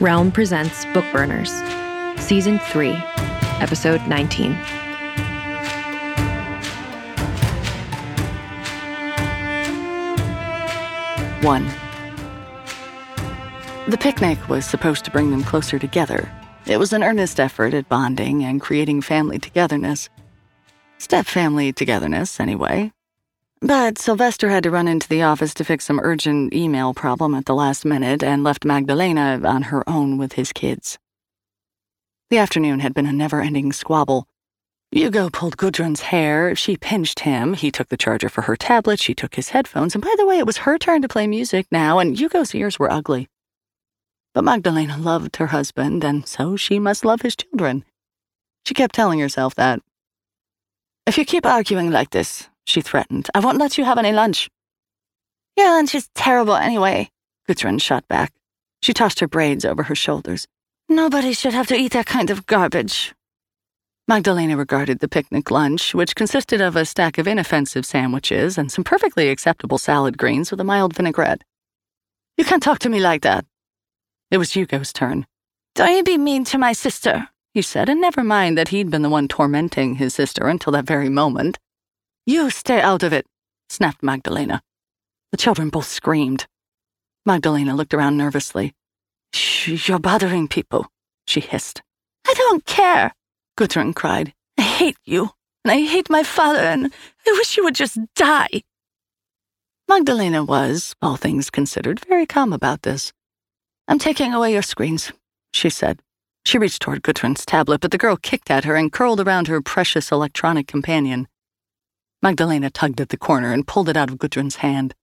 Realm presents Bookburners, Season 3, Episode 19. One. The picnic was supposed to bring them closer together. It was an earnest effort at bonding and creating family togetherness. Step family togetherness, anyway. But Sylvester had to run into the office to fix some urgent email problem at the last minute and left Magdalena on her own with his kids. The afternoon had been a never ending squabble. Hugo pulled Gudrun's hair, she pinched him, he took the charger for her tablet, she took his headphones, and by the way, it was her turn to play music now, and Hugo's ears were ugly. But Magdalena loved her husband, and so she must love his children. She kept telling herself that. If you keep arguing like this, she threatened, I won't let you have any lunch. Your lunch is terrible anyway, Gudrun shot back. She tossed her braids over her shoulders. Nobody should have to eat that kind of garbage. Magdalena regarded the picnic lunch, which consisted of a stack of inoffensive sandwiches and some perfectly acceptable salad greens with a mild vinaigrette. You can't talk to me like that. It was Hugo's turn. Don't you be mean to my sister, he said, and never mind that he'd been the one tormenting his sister until that very moment. You stay out of it, snapped Magdalena. The children both screamed. Magdalena looked around nervously. Shh, you're bothering people, she hissed. I don't care, Gudrun cried. I hate you, and I hate my father, and I wish you would just die. Magdalena was, all things considered, very calm about this. I'm taking away your screens, she said. She reached toward Gudrun's tablet, but the girl kicked at her and curled around her precious electronic companion. Magdalena tugged at the corner and pulled it out of Gudrun's hand.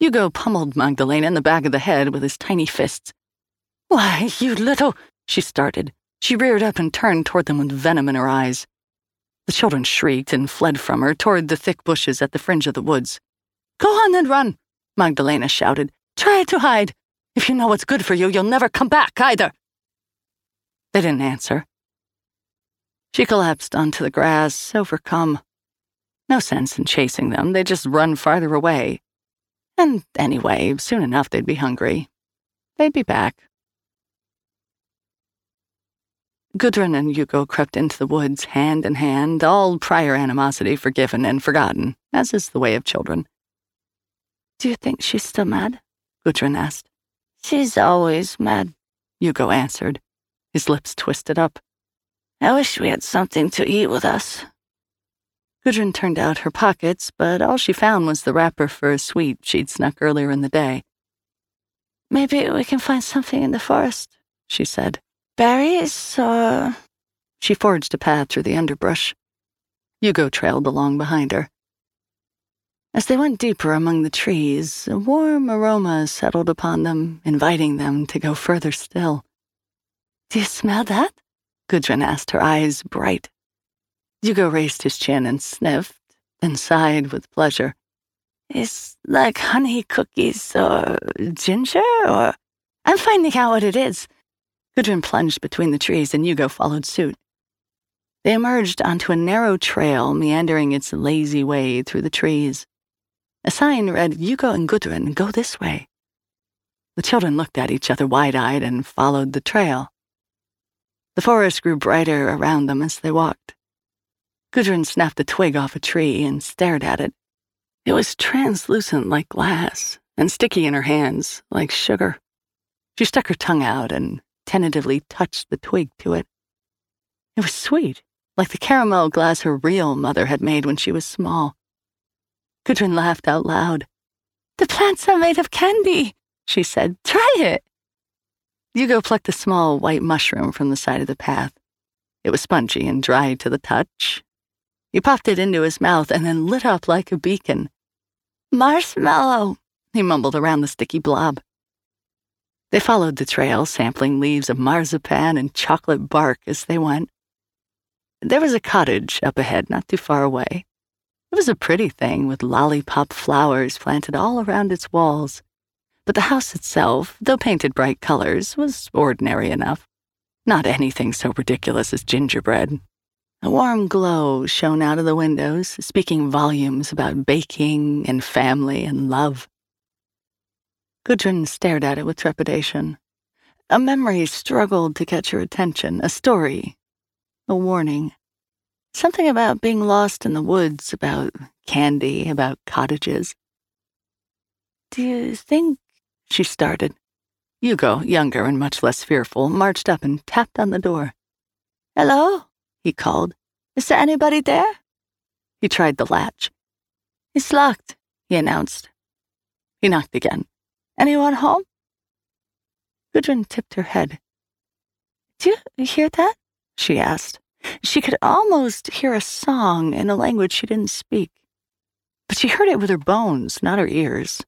Hugo pummeled Magdalena in the back of the head with his tiny fists. Why, you little, she started. She reared up and turned toward them with venom in her eyes. The children shrieked and fled from her toward the thick bushes at the fringe of the woods. Go on and run, Magdalena shouted. Try to hide. If you know what's good for you, you'll never come back either. They didn't answer. She collapsed onto the grass, overcome. No sense in chasing them, they'd just run farther away. And anyway, soon enough they'd be hungry. They'd be back. Gudrun and Hugo crept into the woods hand in hand, all prior animosity forgiven and forgotten, as is the way of children. Do you think she's still mad? Gudrun asked. She's always mad, Hugo answered, his lips twisted up. I wish we had something to eat with us. Gudrun turned out her pockets, but all she found was the wrapper for a sweet she'd snuck earlier in the day. Maybe we can find something in the forest, she said. Berries, or. She forged a path through the underbrush. Hugo trailed along behind her. As they went deeper among the trees, a warm aroma settled upon them, inviting them to go further still. Do you smell that? Gudrun asked, her eyes bright. Hugo raised his chin and sniffed, then sighed with pleasure. It's like honey cookies or ginger or. I'm finding out what it is. Gudrun plunged between the trees and Hugo followed suit. They emerged onto a narrow trail meandering its lazy way through the trees. A sign read, Hugo and Gudrun, go this way. The children looked at each other wide eyed and followed the trail. The forest grew brighter around them as they walked. Gudrun snapped a twig off a tree and stared at it. It was translucent like glass and sticky in her hands like sugar. She stuck her tongue out and tentatively touched the twig to it. It was sweet like the caramel glass her real mother had made when she was small. Gudrun laughed out loud. The plants are made of candy, she said. Try it. Hugo plucked a small white mushroom from the side of the path. It was spongy and dry to the touch. He popped it into his mouth and then lit up like a beacon. Marshmallow, he mumbled around the sticky blob. They followed the trail, sampling leaves of marzipan and chocolate bark as they went. There was a cottage up ahead, not too far away. It was a pretty thing with lollipop flowers planted all around its walls. But the house itself, though painted bright colors, was ordinary enough. Not anything so ridiculous as gingerbread. A warm glow shone out of the windows, speaking volumes about baking and family and love. Gudrun stared at it with trepidation. A memory struggled to catch her attention, a story, a warning. Something about being lost in the woods, about candy, about cottages. Do you think? She started. Hugo, younger and much less fearful, marched up and tapped on the door. Hello? He called. Is there anybody there? He tried the latch. It's locked, he announced. He knocked again. Anyone home? Gudrun tipped her head. Do you hear that? she asked. She could almost hear a song in a language she didn't speak. But she heard it with her bones, not her ears.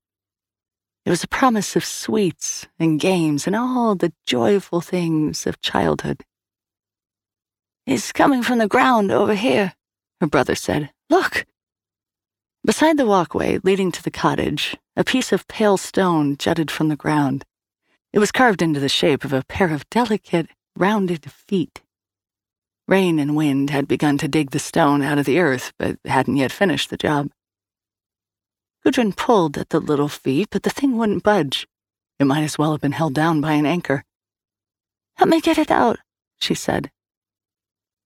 It was a promise of sweets and games and all the joyful things of childhood. It's coming from the ground over here, her brother said. Look! Beside the walkway leading to the cottage, a piece of pale stone jutted from the ground. It was carved into the shape of a pair of delicate, rounded feet. Rain and wind had begun to dig the stone out of the earth, but hadn't yet finished the job. Gudrun pulled at the little feet, but the thing wouldn't budge. It might as well have been held down by an anchor. Help me get it out, she said.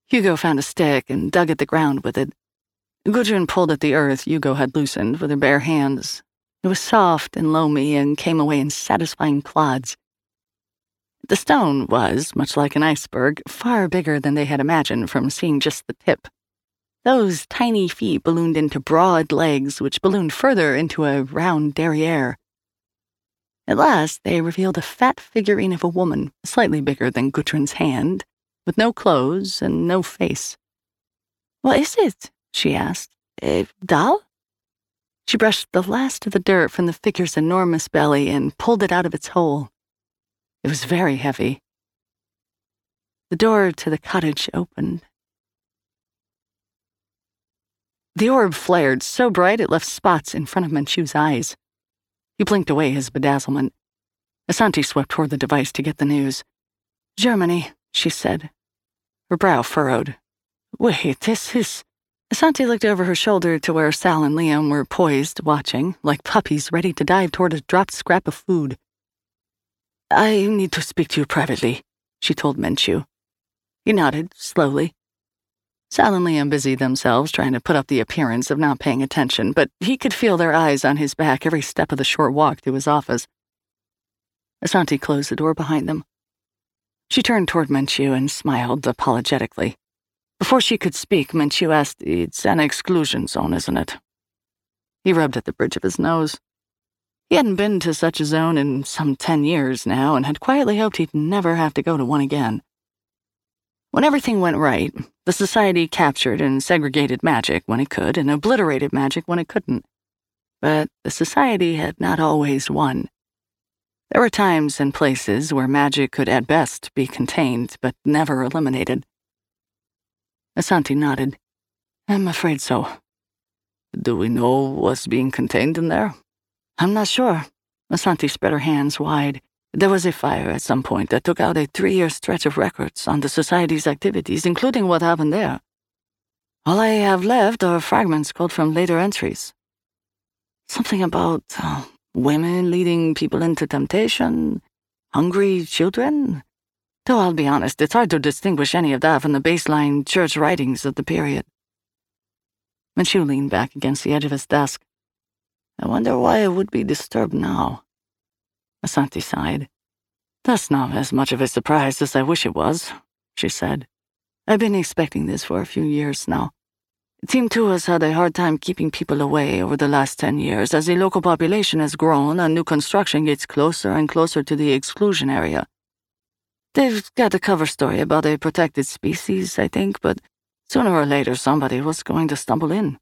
Hugo found a stick and dug at the ground with it. Gudrun pulled at the earth Hugo had loosened with her bare hands. It was soft and loamy and came away in satisfying clods. The stone was, much like an iceberg, far bigger than they had imagined from seeing just the tip. Those tiny feet ballooned into broad legs, which ballooned further into a round derriere. At last, they revealed a fat figurine of a woman, slightly bigger than Gudrun's hand, with no clothes and no face. What is it? she asked. A doll? She brushed the last of the dirt from the figure's enormous belly and pulled it out of its hole. It was very heavy. The door to the cottage opened. The orb flared so bright it left spots in front of Menchu's eyes. He blinked away his bedazzlement. Asanti swept toward the device to get the news. Germany, she said. Her brow furrowed. Wait, this is. Asanti looked over her shoulder to where Sal and Liam were poised, watching, like puppies ready to dive toward a dropped scrap of food. I need to speak to you privately, she told Menchu. He nodded, slowly. Sal and Liam busied themselves trying to put up the appearance of not paying attention, but he could feel their eyes on his back every step of the short walk to his office. Asanti closed the door behind them. She turned toward Menchu and smiled apologetically. Before she could speak, Menchu asked, It's an exclusion zone, isn't it? He rubbed at the bridge of his nose. He hadn't been to such a zone in some ten years now and had quietly hoped he'd never have to go to one again. When everything went right, the Society captured and segregated magic when it could and obliterated magic when it couldn't. But the Society had not always won. There were times and places where magic could at best be contained, but never eliminated. Asanti nodded. I'm afraid so. Do we know what's being contained in there? I'm not sure. Asanti spread her hands wide. There was a fire at some point that took out a three year stretch of records on the Society's activities, including what happened there. All I have left are fragments cut from later entries. Something about uh, women leading people into temptation, hungry children. Though I'll be honest, it's hard to distinguish any of that from the baseline church writings of the period. Menchu leaned back against the edge of his desk. I wonder why it would be disturbed now. Asanti sighed. That's not as much of a surprise as I wish it was, she said. I've been expecting this for a few years now. Team 2 has had a hard time keeping people away over the last 10 years as the local population has grown and new construction gets closer and closer to the exclusion area. They've got a cover story about a protected species, I think, but sooner or later somebody was going to stumble in.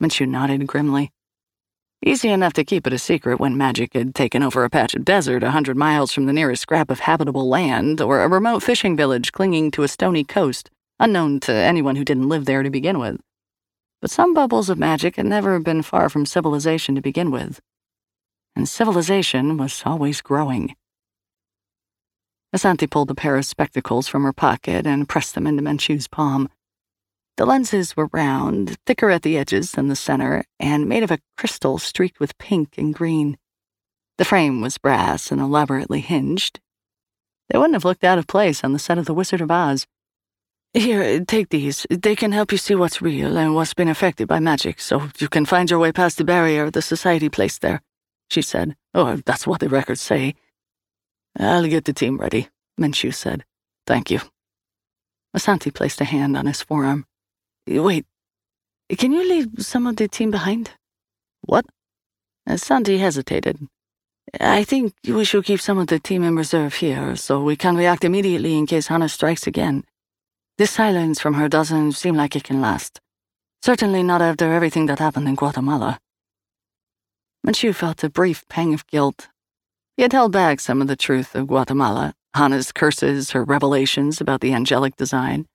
Menchu nodded grimly. Easy enough to keep it a secret when magic had taken over a patch of desert a hundred miles from the nearest scrap of habitable land or a remote fishing village clinging to a stony coast unknown to anyone who didn't live there to begin with. But some bubbles of magic had never been far from civilization to begin with. And civilization was always growing. Asanti pulled a pair of spectacles from her pocket and pressed them into Menchu's palm. The lenses were round, thicker at the edges than the center, and made of a crystal streaked with pink and green. The frame was brass and elaborately hinged. They wouldn't have looked out of place on the set of The Wizard of Oz. Here, take these. They can help you see what's real and what's been affected by magic, so you can find your way past the barrier the society placed there, she said. Or that's what the records say. I'll get the team ready, Menchu said. Thank you. Asanti placed a hand on his forearm. Wait, can you leave some of the team behind? What? Asanti hesitated. I think we should keep some of the team in reserve here so we can react immediately in case Hana strikes again. This silence from her doesn't seem like it can last. Certainly not after everything that happened in Guatemala. Menchu felt a brief pang of guilt. He had held back some of the truth of Guatemala, Hana's curses, her revelations about the angelic design,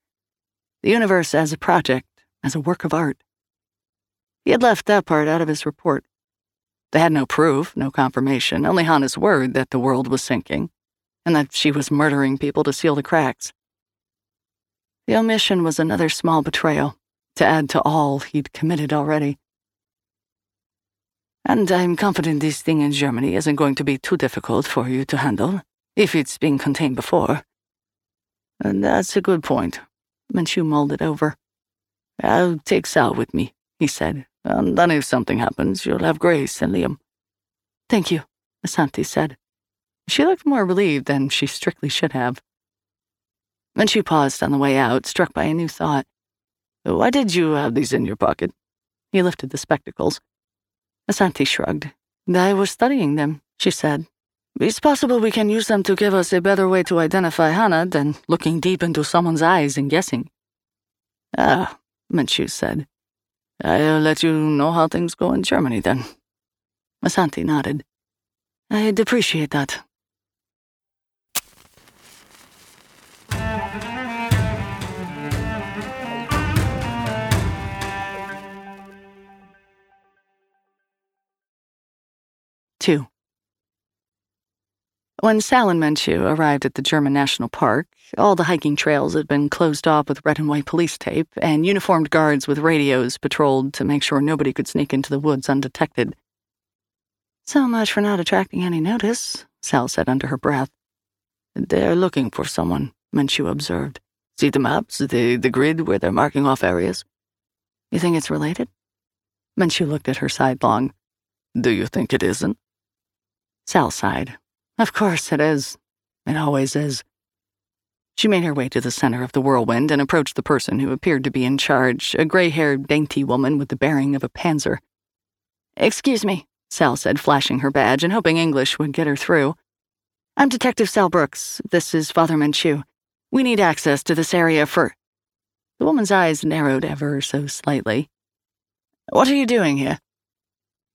the universe as a project, as a work of art. He had left that part out of his report. They had no proof, no confirmation, only Hana's word that the world was sinking, and that she was murdering people to seal the cracks. The omission was another small betrayal, to add to all he'd committed already. And I'm confident this thing in Germany isn't going to be too difficult for you to handle, if it's been contained before. And that's a good point. Menchu mulled it over. I'll take Sal with me, he said, and then if something happens, you'll have Grace and Liam. Thank you, Asanti said. She looked more relieved than she strictly should have. Then she paused on the way out, struck by a new thought. Why did you have these in your pocket? He lifted the spectacles. Asanti shrugged. I was studying them, she said. It's possible we can use them to give us a better way to identify Hana than looking deep into someone's eyes and guessing. Ah, Menchu said. I'll let you know how things go in Germany then. Asanti nodded. I'd appreciate that. 2. When Sal and Menchu arrived at the German National Park, all the hiking trails had been closed off with red and white police tape, and uniformed guards with radios patrolled to make sure nobody could sneak into the woods undetected. So much for not attracting any notice, Sal said under her breath. They're looking for someone, Menchu observed. See the maps, the, the grid where they're marking off areas? You think it's related? Menchu looked at her sidelong. Do you think it isn't? Sal sighed. Of course it is. It always is. She made her way to the center of the whirlwind and approached the person who appeared to be in charge, a gray haired, dainty woman with the bearing of a panzer. Excuse me, Sal said, flashing her badge and hoping English would get her through. I'm Detective Sal Brooks. This is Father Menchu. We need access to this area for. The woman's eyes narrowed ever so slightly. What are you doing here?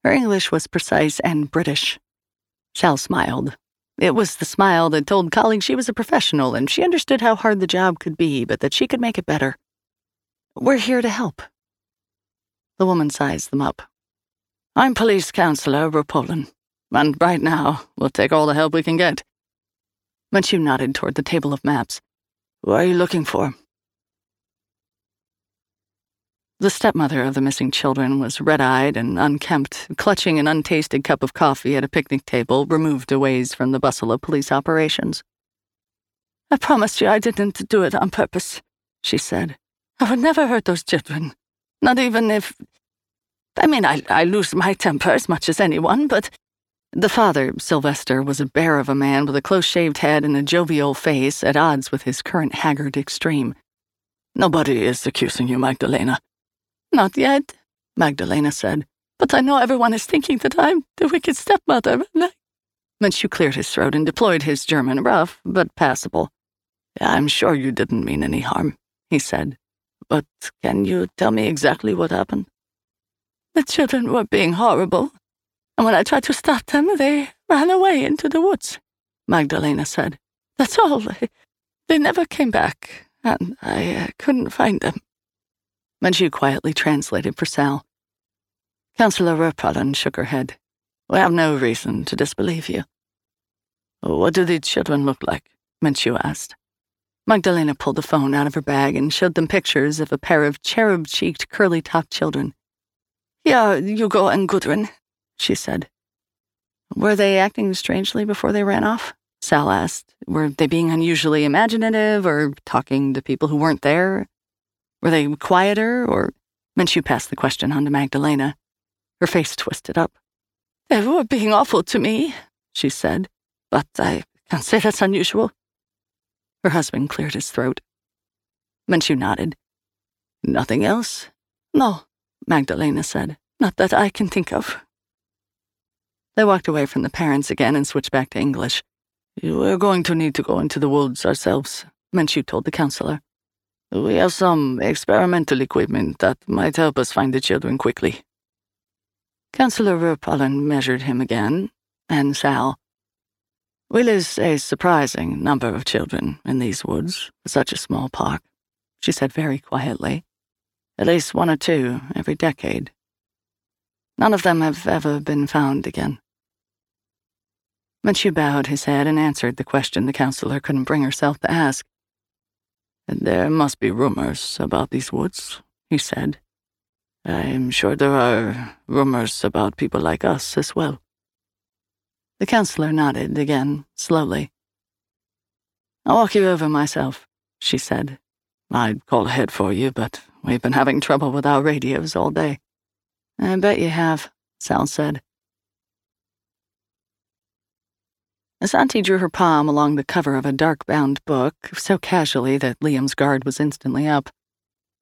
Her English was precise and British. Sal smiled. It was the smile that told colleagues she was a professional and she understood how hard the job could be, but that she could make it better. We're here to help. The woman sized them up. I'm Police Counselor Rupolin, and right now we'll take all the help we can get. Menchu nodded toward the table of maps. What are you looking for? The stepmother of the missing children was red eyed and unkempt, clutching an untasted cup of coffee at a picnic table removed a ways from the bustle of police operations. I promised you I didn't do it on purpose, she said. I would never hurt those children. Not even if. I mean, I, I lose my temper as much as anyone, but. The father, Sylvester, was a bear of a man with a close shaved head and a jovial face at odds with his current haggard extreme. Nobody is accusing you, Magdalena. Not yet, Magdalena said. But I know everyone is thinking that I'm the wicked stepmother. Menchu cleared his throat and deployed his German, rough but passable. I'm sure you didn't mean any harm, he said. But can you tell me exactly what happened? The children were being horrible, and when I tried to stop them, they ran away into the woods, Magdalena said. That's all. They, never came back, and I uh, couldn't find them. Menchu quietly translated for Sal. Councillor Rupolin shook her head. We have no reason to disbelieve you. What do these children look like? Menchu asked. Magdalena pulled the phone out of her bag and showed them pictures of a pair of cherub cheeked, curly topped children. Here, Hugo and Gudrun, she said. Were they acting strangely before they ran off? Sal asked. Were they being unusually imaginative or talking to people who weren't there? Were they quieter or. Menchu passed the question on to Magdalena. Her face twisted up. They were being awful to me, she said, but I can't say that's unusual. Her husband cleared his throat. Menchu nodded. Nothing else? No, Magdalena said. Not that I can think of. They walked away from the parents again and switched back to English. We're going to need to go into the woods ourselves, Menchu told the counselor. We have some experimental equipment that might help us find the children quickly. Councillor Rupolin measured him again, and Sal. We lose a surprising number of children in these woods for such a small park, she said very quietly. At least one or two every decade. None of them have ever been found again. Menchu bowed his head and answered the question the councillor couldn't bring herself to ask. There must be rumors about these woods, he said. I'm sure there are rumors about people like us as well. The counselor nodded again, slowly. I'll walk you over myself, she said. I'd call ahead for you, but we've been having trouble with our radios all day. I bet you have, Sal said. Asanti drew her palm along the cover of a dark bound book so casually that Liam's guard was instantly up.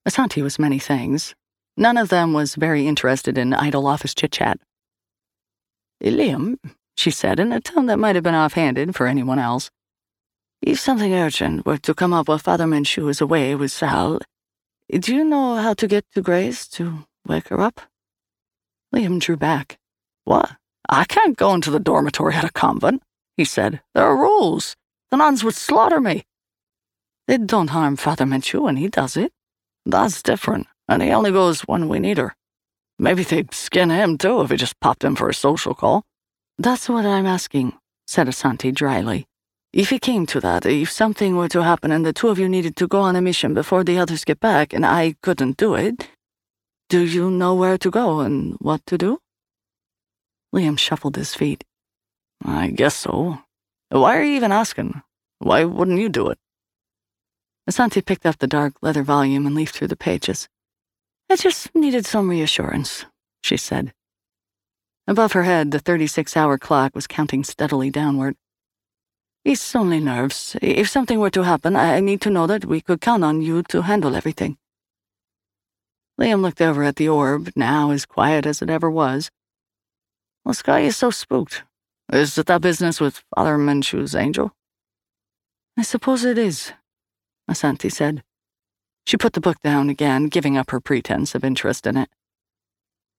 Asanti was many things. None of them was very interested in idle office chit chat. Liam, she said in a tone that might have been offhanded for anyone else, if something urgent were to come up while Father Menchu is away with Sal, do you know how to get to Grace to wake her up? Liam drew back. What? I can't go into the dormitory at a convent he said. There are rules. The nuns would slaughter me. They don't harm Father Menchu when he does it. That's different, and he only goes when we need her. Maybe they'd skin him, too, if he just popped in for a social call. That's what I'm asking, said Asanti dryly. If it came to that, if something were to happen and the two of you needed to go on a mission before the others get back and I couldn't do it, do you know where to go and what to do? Liam shuffled his feet. I guess so. Why are you even asking? Why wouldn't you do it? Asanti picked up the dark leather volume and leafed through the pages. I just needed some reassurance, she said. Above her head, the 36 hour clock was counting steadily downward. It's only nerves. If something were to happen, I need to know that we could count on you to handle everything. Liam looked over at the orb, now as quiet as it ever was. The sky is so spooked. Is it that business with Father Menchu's angel? I suppose it is, Asanti said. She put the book down again, giving up her pretense of interest in it.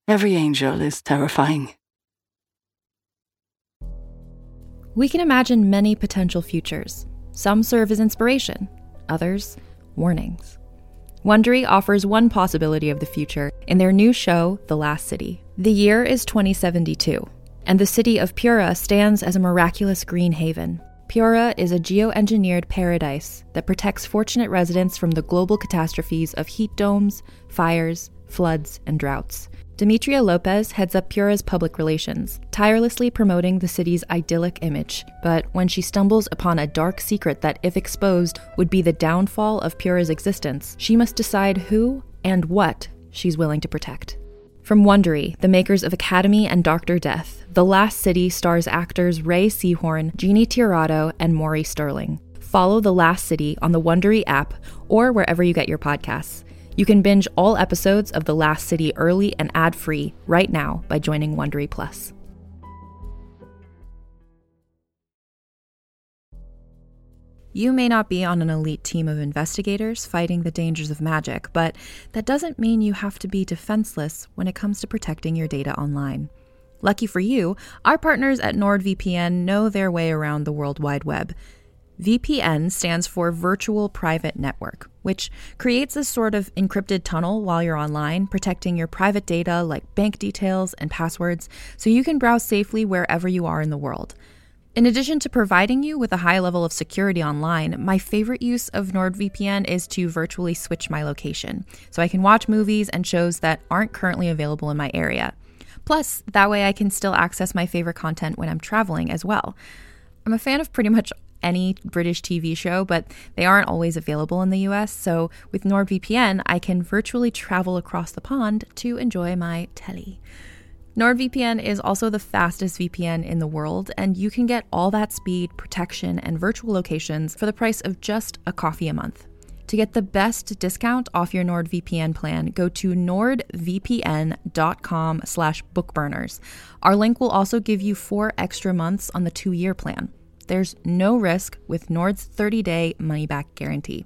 Every angel is terrifying. We can imagine many potential futures. Some serve as inspiration, others, warnings. Wondery offers one possibility of the future in their new show, The Last City. The year is 2072, and the city of Pura stands as a miraculous green haven. Pura is a geoengineered paradise that protects fortunate residents from the global catastrophes of heat domes, fires, floods, and droughts. Demetria Lopez heads up Pura's public relations, tirelessly promoting the city's idyllic image. But when she stumbles upon a dark secret that, if exposed, would be the downfall of Pura's existence, she must decide who and what she's willing to protect. From Wondery, the makers of Academy and Dr. Death, The Last City stars actors Rhea Seehorn, Jeannie Tirado, and Maury Sterling. Follow The Last City on the Wondery app or wherever you get your podcasts. You can binge all episodes of The Last City early and ad-free right now by joining Wondery Plus. You may not be on an elite team of investigators fighting the dangers of magic, but that doesn't mean you have to be defenseless when it comes to protecting your data online. Lucky for you, our partners at NordVPN know their way around the World Wide Web. VPN stands for Virtual Private Network, which creates a sort of encrypted tunnel while you're online, protecting your private data like bank details and passwords so you can browse safely wherever you are in the world. In addition to providing you with a high level of security online, my favorite use of NordVPN is to virtually switch my location so I can watch movies and shows that aren't currently available in my area. Plus, that way I can still access my favorite content when I'm traveling as well. I'm a fan of pretty much any British TV show, but they aren't always available in the US. So with NordVPN, I can virtually travel across the pond to enjoy my telly. NordVPN is also the fastest VPN in the world, and you can get all that speed, protection, and virtual locations for the price of just a coffee a month. To get the best discount off your NordVPN plan, go to nordvpn.com slash bookburners. Our link will also give you four extra months on the two-year plan. There's no risk with Nord's 30-day money-back guarantee.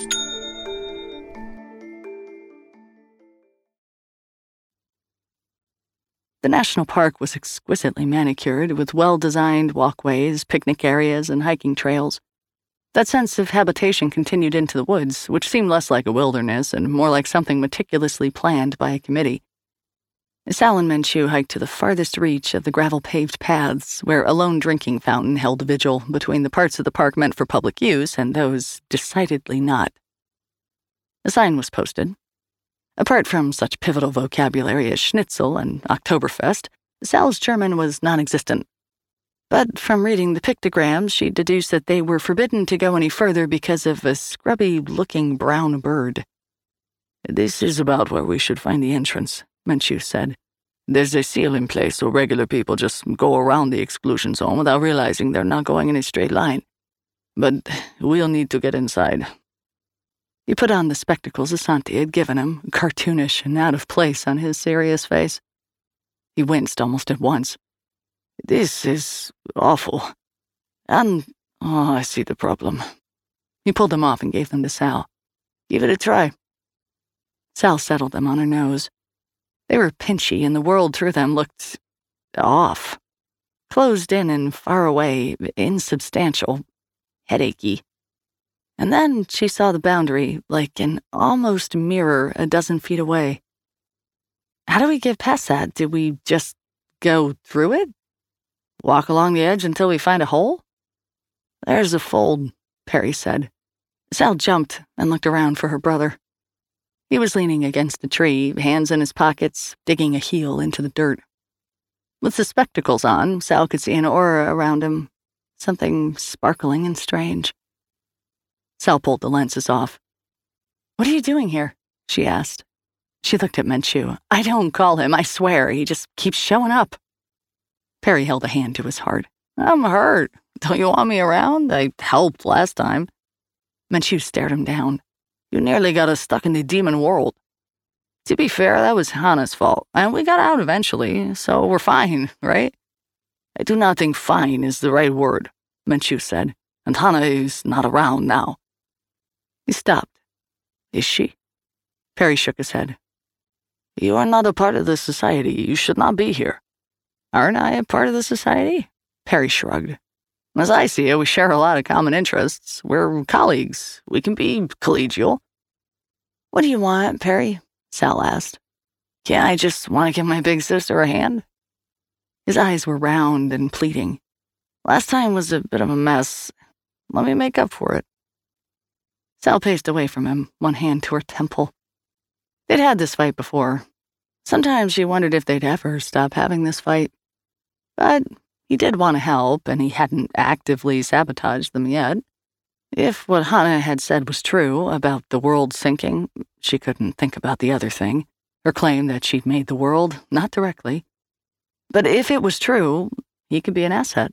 The national park was exquisitely manicured with well designed walkways, picnic areas, and hiking trails. That sense of habitation continued into the woods, which seemed less like a wilderness and more like something meticulously planned by a committee. Sal and Menchu hiked to the farthest reach of the gravel paved paths, where a lone drinking fountain held vigil between the parts of the park meant for public use and those decidedly not. A sign was posted. Apart from such pivotal vocabulary as schnitzel and Oktoberfest, Sal's German was non existent. But from reading the pictograms, she deduced that they were forbidden to go any further because of a scrubby looking brown bird. This is about where we should find the entrance, Menchu said. There's a seal in place so regular people just go around the exclusion zone without realizing they're not going in a straight line. but we'll need to get inside. He put on the spectacles Asanti had given him, cartoonish and out of place on his serious face. He winced almost at once. This is awful. And, oh, I see the problem. He pulled them off and gave them to Sal. Give it a try. Sal settled them on her nose. They were pinchy, and the world through them looked off. Closed in and far away, insubstantial, headachy. And then she saw the boundary like an almost mirror a dozen feet away. How do we get past that? Do we just go through it? Walk along the edge until we find a hole? There's a fold, Perry said. Sal jumped and looked around for her brother. He was leaning against a tree, hands in his pockets, digging a heel into the dirt. With the spectacles on, Sal could see an aura around him, something sparkling and strange. Sal pulled the lenses off. What are you doing here? she asked. She looked at Menchu. I don't call him, I swear. He just keeps showing up. Perry held a hand to his heart. I'm hurt. Don't you want me around? I helped last time. Menchu stared him down. You nearly got us stuck in the demon world. To be fair, that was Hana's fault, and we got out eventually, so we're fine, right? I do not think fine is the right word, Menchu said, and Hana is not around now. He stopped. Is she? Perry shook his head. You are not a part of the society. You should not be here. Aren't I a part of the society? Perry shrugged. As I see it, we share a lot of common interests. We're colleagues. We can be collegial. What do you want, Perry? Sal asked. Can't I just want to give my big sister a hand? His eyes were round and pleading. Last time was a bit of a mess. Let me make up for it. Sal paced away from him, one hand to her temple. They'd had this fight before. Sometimes she wondered if they'd ever stop having this fight. But he did want to help, and he hadn't actively sabotaged them yet. If what Hana had said was true about the world sinking, she couldn't think about the other thing, her claim that she'd made the world, not directly. But if it was true, he could be an asset.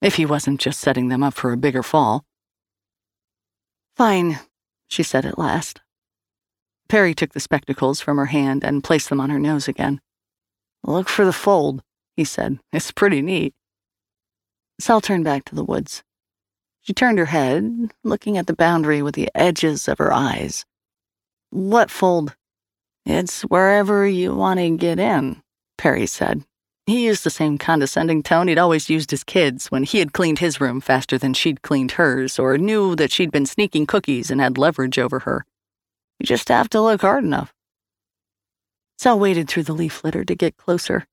If he wasn't just setting them up for a bigger fall. Fine, she said at last. Perry took the spectacles from her hand and placed them on her nose again. Look for the fold, he said. It's pretty neat. Sal turned back to the woods. She turned her head, looking at the boundary with the edges of her eyes. What fold? It's wherever you want to get in, Perry said. He used the same condescending tone he'd always used his kids when he had cleaned his room faster than she'd cleaned hers, or knew that she'd been sneaking cookies and had leverage over her. You just have to look hard enough. Sal waded through the leaf litter to get closer.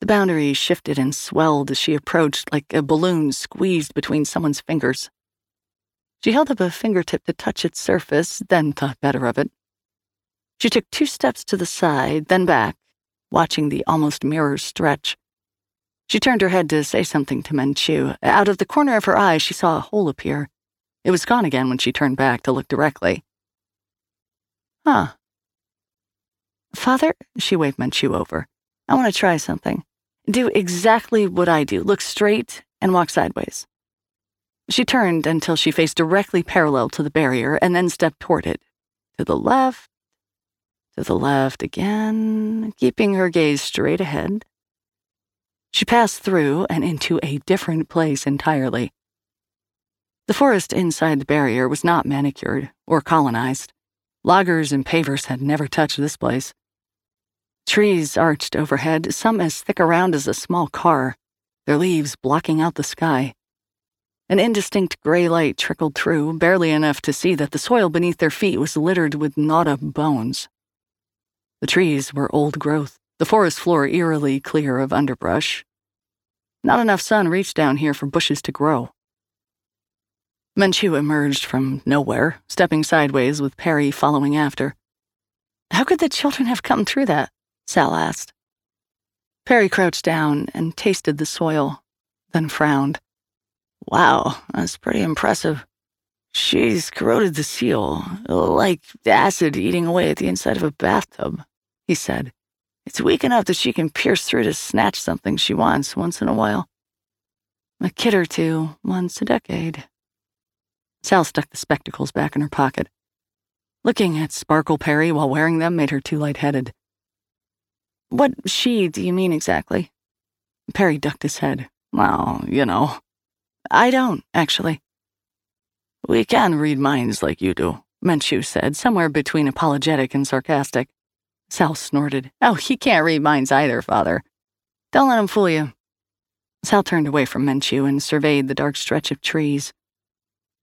The boundary shifted and swelled as she approached like a balloon squeezed between someone's fingers. She held up a fingertip to touch its surface, then thought better of it. She took two steps to the side, then back, watching the almost mirror stretch. She turned her head to say something to Menchu. Out of the corner of her eye, she saw a hole appear. It was gone again when she turned back to look directly. Huh. Father, she waved Menchu over. I want to try something. Do exactly what I do. Look straight and walk sideways. She turned until she faced directly parallel to the barrier and then stepped toward it. To the left, to the left again, keeping her gaze straight ahead. She passed through and into a different place entirely. The forest inside the barrier was not manicured or colonized. Loggers and pavers had never touched this place. Trees arched overhead, some as thick around as a small car, their leaves blocking out the sky. An indistinct gray light trickled through, barely enough to see that the soil beneath their feet was littered with gnawed up bones. The trees were old growth, the forest floor eerily clear of underbrush. Not enough sun reached down here for bushes to grow. Menchu emerged from nowhere, stepping sideways with Perry following after. How could the children have come through that? Sal asked. Perry crouched down and tasted the soil, then frowned. Wow, that's pretty impressive. She's corroded the seal, like acid eating away at the inside of a bathtub, he said. It's weak enough that she can pierce through to snatch something she wants once in a while. A kid or two once a decade. Sal stuck the spectacles back in her pocket. Looking at Sparkle Perry while wearing them made her too lightheaded. What she do you mean exactly? Perry ducked his head. Well, you know. I don't, actually. We can read minds like you do, Menchu said, somewhere between apologetic and sarcastic. Sal snorted. Oh, he can't read minds either, father. Don't let him fool you. Sal turned away from Menchu and surveyed the dark stretch of trees.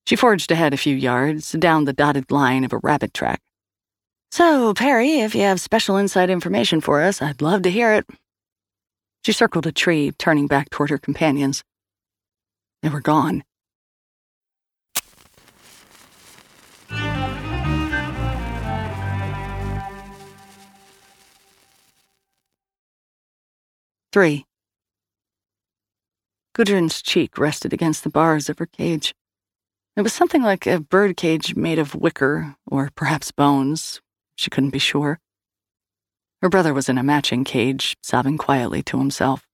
She forged ahead a few yards, down the dotted line of a rabbit track. So, Perry, if you have special inside information for us, I'd love to hear it. She circled a tree, turning back toward her companions. They were gone. Three. Gudrun's cheek rested against the bars of her cage. It was something like a bird cage made of wicker, or perhaps bones. She couldn't be sure. Her brother was in a matching cage, sobbing quietly to himself.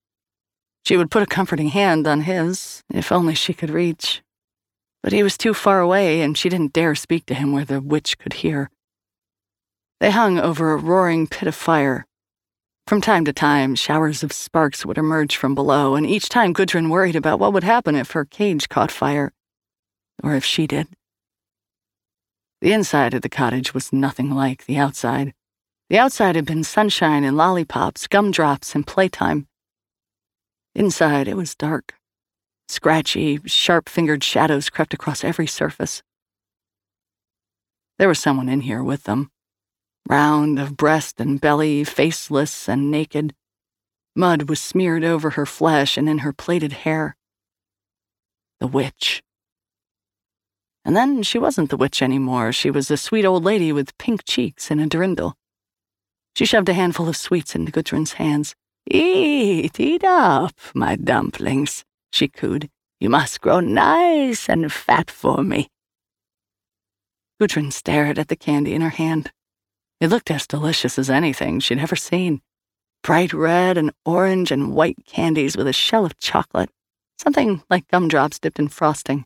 She would put a comforting hand on his, if only she could reach. But he was too far away, and she didn't dare speak to him where the witch could hear. They hung over a roaring pit of fire. From time to time, showers of sparks would emerge from below, and each time Gudrun worried about what would happen if her cage caught fire or if she did. The inside of the cottage was nothing like the outside. The outside had been sunshine and lollipops, gumdrops, and playtime. Inside, it was dark. Scratchy, sharp fingered shadows crept across every surface. There was someone in here with them. Round of breast and belly, faceless and naked. Mud was smeared over her flesh and in her plaited hair. The witch. And then she wasn't the witch anymore. She was a sweet old lady with pink cheeks and a dirndl. She shoved a handful of sweets into Gudrun's hands. Eat, eat up, my dumplings, she cooed. You must grow nice and fat for me. Gudrun stared at the candy in her hand. It looked as delicious as anything she'd ever seen. Bright red and orange and white candies with a shell of chocolate, something like gumdrops dipped in frosting.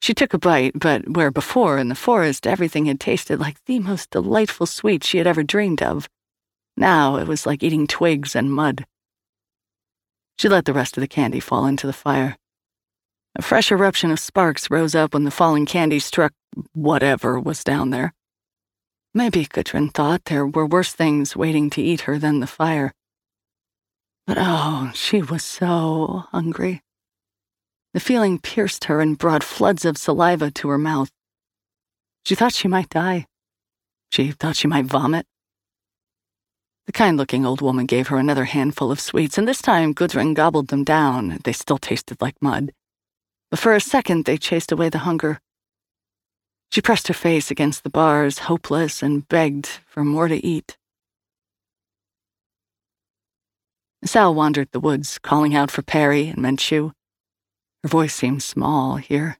She took a bite, but where before in the forest everything had tasted like the most delightful sweet she had ever dreamed of, now it was like eating twigs and mud. She let the rest of the candy fall into the fire. A fresh eruption of sparks rose up when the falling candy struck whatever was down there. Maybe Gudrun thought there were worse things waiting to eat her than the fire. But oh, she was so hungry. The feeling pierced her and brought floods of saliva to her mouth. She thought she might die. She thought she might vomit. The kind looking old woman gave her another handful of sweets, and this time Gudrun gobbled them down. They still tasted like mud. But for a second, they chased away the hunger. She pressed her face against the bars, hopeless, and begged for more to eat. Sal wandered the woods, calling out for Perry and Menchu. Her voice seemed small here,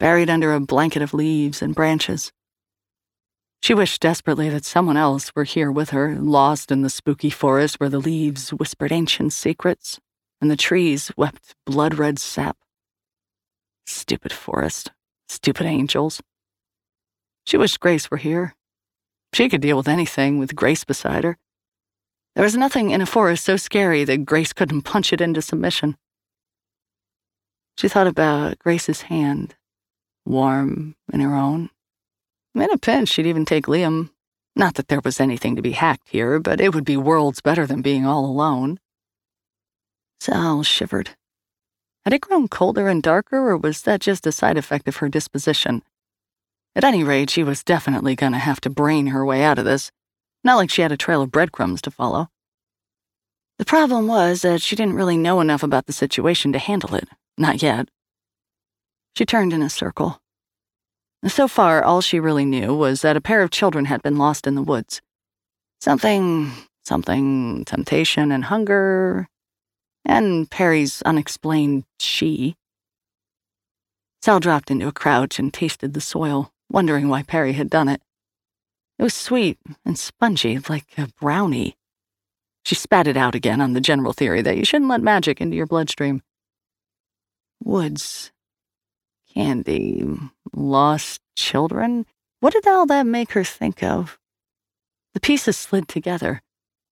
buried under a blanket of leaves and branches. She wished desperately that someone else were here with her, lost in the spooky forest where the leaves whispered ancient secrets and the trees wept blood red sap. Stupid forest, stupid angels. She wished Grace were here. She could deal with anything with Grace beside her. There was nothing in a forest so scary that Grace couldn't punch it into submission. She thought about Grace's hand, warm in her own. In a pinch, she'd even take Liam. Not that there was anything to be hacked here, but it would be worlds better than being all alone. Sal shivered. Had it grown colder and darker, or was that just a side effect of her disposition? At any rate, she was definitely to have to brain her way out of this. Not like she had a trail of breadcrumbs to follow. The problem was that she didn't really know enough about the situation to handle it. Not yet. She turned in a circle. So far, all she really knew was that a pair of children had been lost in the woods. Something, something, temptation and hunger, and Perry's unexplained she. Sal dropped into a crouch and tasted the soil, wondering why Perry had done it. It was sweet and spongy, like a brownie. She spat it out again on the general theory that you shouldn't let magic into your bloodstream. Woods. candy. Lost children? What did all that make her think of? The pieces slid together.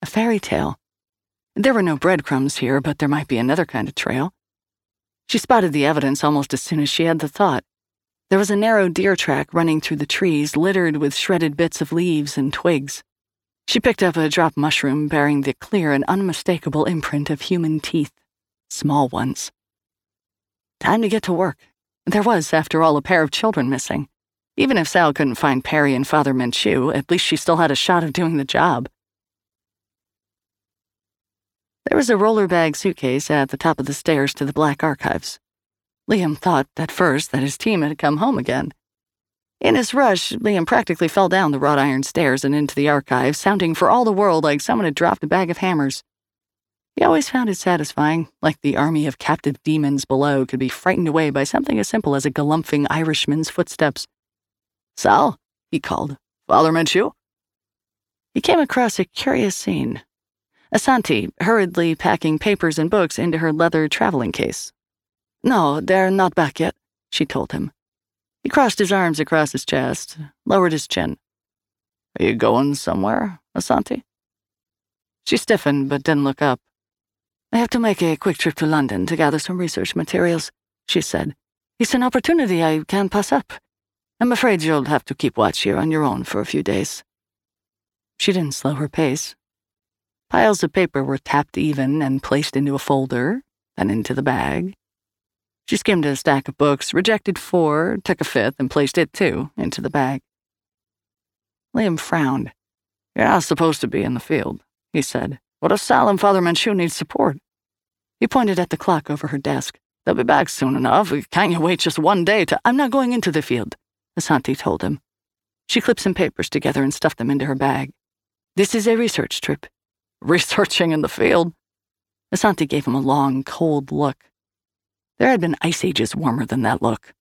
A fairy tale. There were no breadcrumbs here, but there might be another kind of trail. She spotted the evidence almost as soon as she had the thought. There was a narrow deer track running through the trees, littered with shredded bits of leaves and twigs. She picked up a drop mushroom bearing the clear and unmistakable imprint of human teeth, small ones. Time to get to work. There was, after all, a pair of children missing. Even if Sal couldn't find Perry and Father Menchu, at least she still had a shot of doing the job. There was a roller bag suitcase at the top of the stairs to the Black Archives. Liam thought at first that his team had come home again. In his rush, Liam practically fell down the wrought iron stairs and into the archives, sounding for all the world like someone had dropped a bag of hammers. He always found it satisfying, like the army of captive demons below could be frightened away by something as simple as a galumphing Irishman's footsteps. Sal, he called. Father Menchu? He came across a curious scene. Asanti hurriedly packing papers and books into her leather traveling case. No, they're not back yet, she told him. He crossed his arms across his chest, lowered his chin. Are you going somewhere, Asanti? She stiffened but didn't look up. I have to make a quick trip to London to gather some research materials, she said. It's an opportunity I can't pass up. I'm afraid you'll have to keep watch here on your own for a few days. She didn't slow her pace. Piles of paper were tapped even and placed into a folder, then into the bag. She skimmed a stack of books, rejected four, took a fifth, and placed it, too, into the bag. Liam frowned. You're not supposed to be in the field, he said. What if Sal and Father Menchu need support? He pointed at the clock over her desk. They'll be back soon enough. Can't you wait just one day to. I'm not going into the field, Asanti told him. She clipped some papers together and stuffed them into her bag. This is a research trip. Researching in the field? Asanti gave him a long, cold look. There had been ice ages warmer than that look.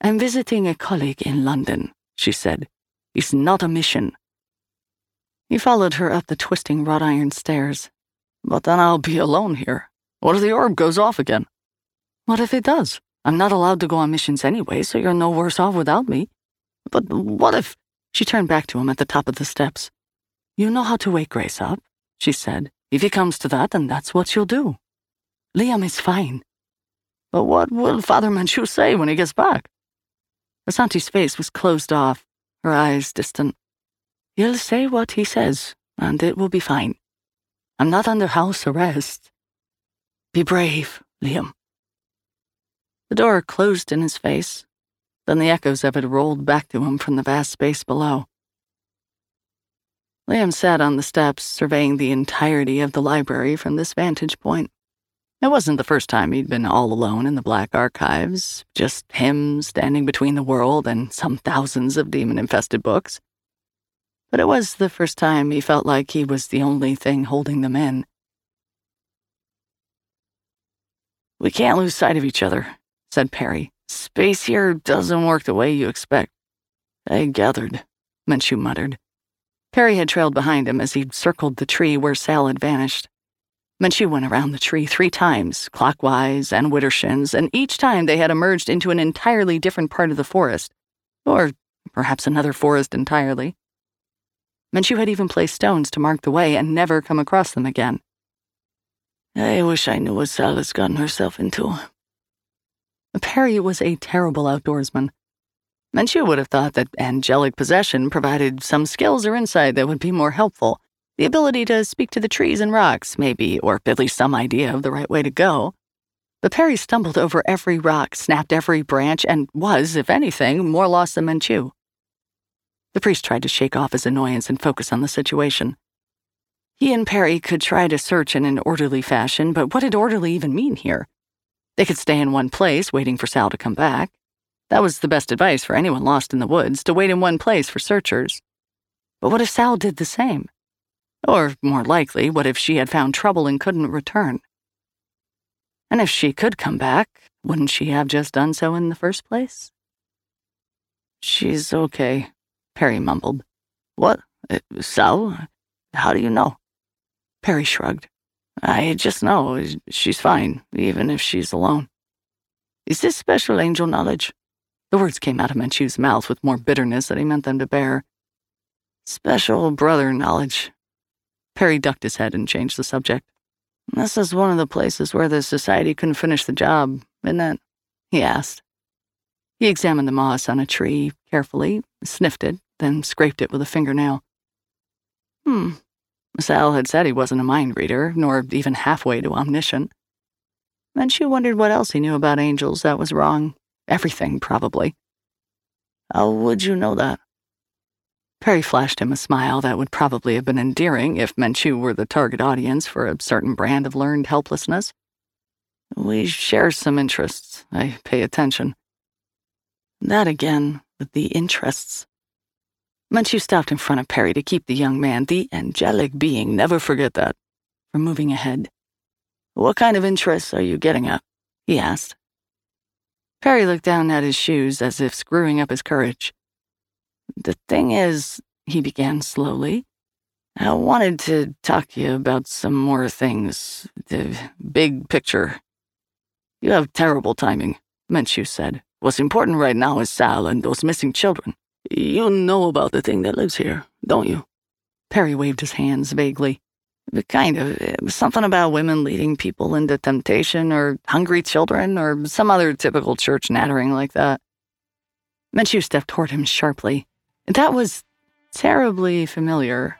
I'm visiting a colleague in London, she said. It's not a mission. He followed her up the twisting wrought iron stairs. But then I'll be alone here. What if the orb goes off again? What if it does? I'm not allowed to go on missions anyway, so you're no worse off without me. But what if. She turned back to him at the top of the steps. You know how to wake Grace up, she said. If it comes to that, then that's what you'll do. Liam is fine. But what will Father Menchu say when he gets back? Asanti's face was closed off, her eyes distant. He'll say what he says, and it will be fine. I'm not under house arrest. Be brave, Liam. The door closed in his face. Then the echoes of it rolled back to him from the vast space below. Liam sat on the steps, surveying the entirety of the library from this vantage point. It wasn't the first time he'd been all alone in the Black Archives, just him standing between the world and some thousands of demon infested books. But it was the first time he felt like he was the only thing holding them in. We can't lose sight of each other, said Perry. Space here doesn't work the way you expect. I gathered, Menchu muttered. Perry had trailed behind him as he'd circled the tree where Sal had vanished. Menchu went around the tree three times, clockwise and widdershins, and each time they had emerged into an entirely different part of the forest. Or perhaps another forest entirely. Menchu had even placed stones to mark the way and never come across them again. I wish I knew what Sal has gotten herself into. Perry was a terrible outdoorsman. Menchu would have thought that angelic possession provided some skills or insight that would be more helpful. The ability to speak to the trees and rocks, maybe, or at least some idea of the right way to go. But Perry stumbled over every rock, snapped every branch, and was, if anything, more lost than Menchu. The priest tried to shake off his annoyance and focus on the situation. He and Perry could try to search in an orderly fashion, but what did orderly even mean here? They could stay in one place, waiting for Sal to come back. That was the best advice for anyone lost in the woods, to wait in one place for searchers. But what if Sal did the same? Or, more likely, what if she had found trouble and couldn't return? And if she could come back, wouldn't she have just done so in the first place? She's okay, Perry mumbled. What? Uh, Sal? How do you know? Perry shrugged. I just know she's fine, even if she's alone. Is this special angel knowledge? The words came out of Menchu's mouth with more bitterness than he meant them to bear. Special brother knowledge. Perry ducked his head and changed the subject. This is one of the places where the society couldn't finish the job, isn't it? He asked. He examined the moss on a tree carefully, sniffed it, then scraped it with a fingernail. Hmm. Sal had said he wasn't a mind reader, nor even halfway to omniscient. Then she wondered what else he knew about angels that was wrong. Everything, probably. How would you know that? Perry flashed him a smile that would probably have been endearing if Menchu were the target audience for a certain brand of learned helplessness. We share some interests. I pay attention. That again, with the interests. Menchu stopped in front of Perry to keep the young man, the angelic being, never forget that, from moving ahead. What kind of interests are you getting at? he asked. Perry looked down at his shoes as if screwing up his courage. The thing is, he began slowly, I wanted to talk to you about some more things. The big picture. You have terrible timing, Menchu said. What's important right now is Sal and those missing children. You know about the thing that lives here, don't you? Perry waved his hands vaguely. Kind of. Uh, something about women leading people into temptation, or hungry children, or some other typical church nattering like that. Menchu stepped toward him sharply. That was terribly familiar.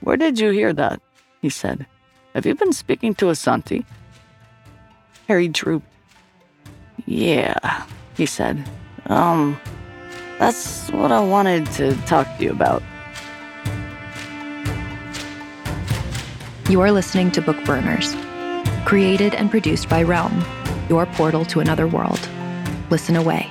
Where did you hear that? he said. Have you been speaking to Asanti? Harry drooped. Yeah, he said. Um, that's what I wanted to talk to you about. You are listening to Bookburners, created and produced by Realm, your portal to another world. Listen away.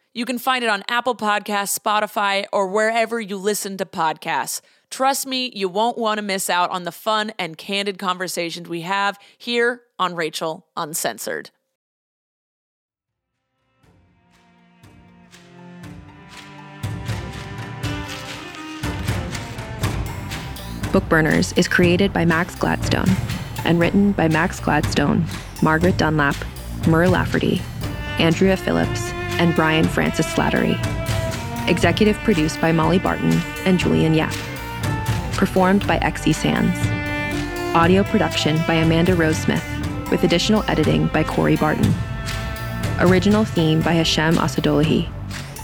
You can find it on Apple Podcasts, Spotify, or wherever you listen to podcasts. Trust me, you won't want to miss out on the fun and candid conversations we have here on Rachel Uncensored. Bookburners is created by Max Gladstone and written by Max Gladstone, Margaret Dunlap, Mur Lafferty, Andrea Phillips, and Brian Francis Slattery. Executive produced by Molly Barton and Julian Yap. Performed by Xe Sands. Audio production by Amanda Rose-Smith, with additional editing by Corey Barton. Original theme by Hashem Assadullahi,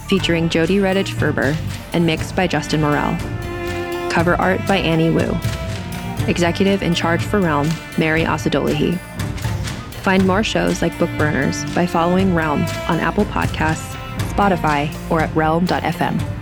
featuring Jody Redhage Ferber and mixed by Justin Morel. Cover art by Annie Wu. Executive in charge for Realm, Mary Assadullahi. Find more shows like Bookburners by following Realm on Apple Podcasts, Spotify, or at realm.fm.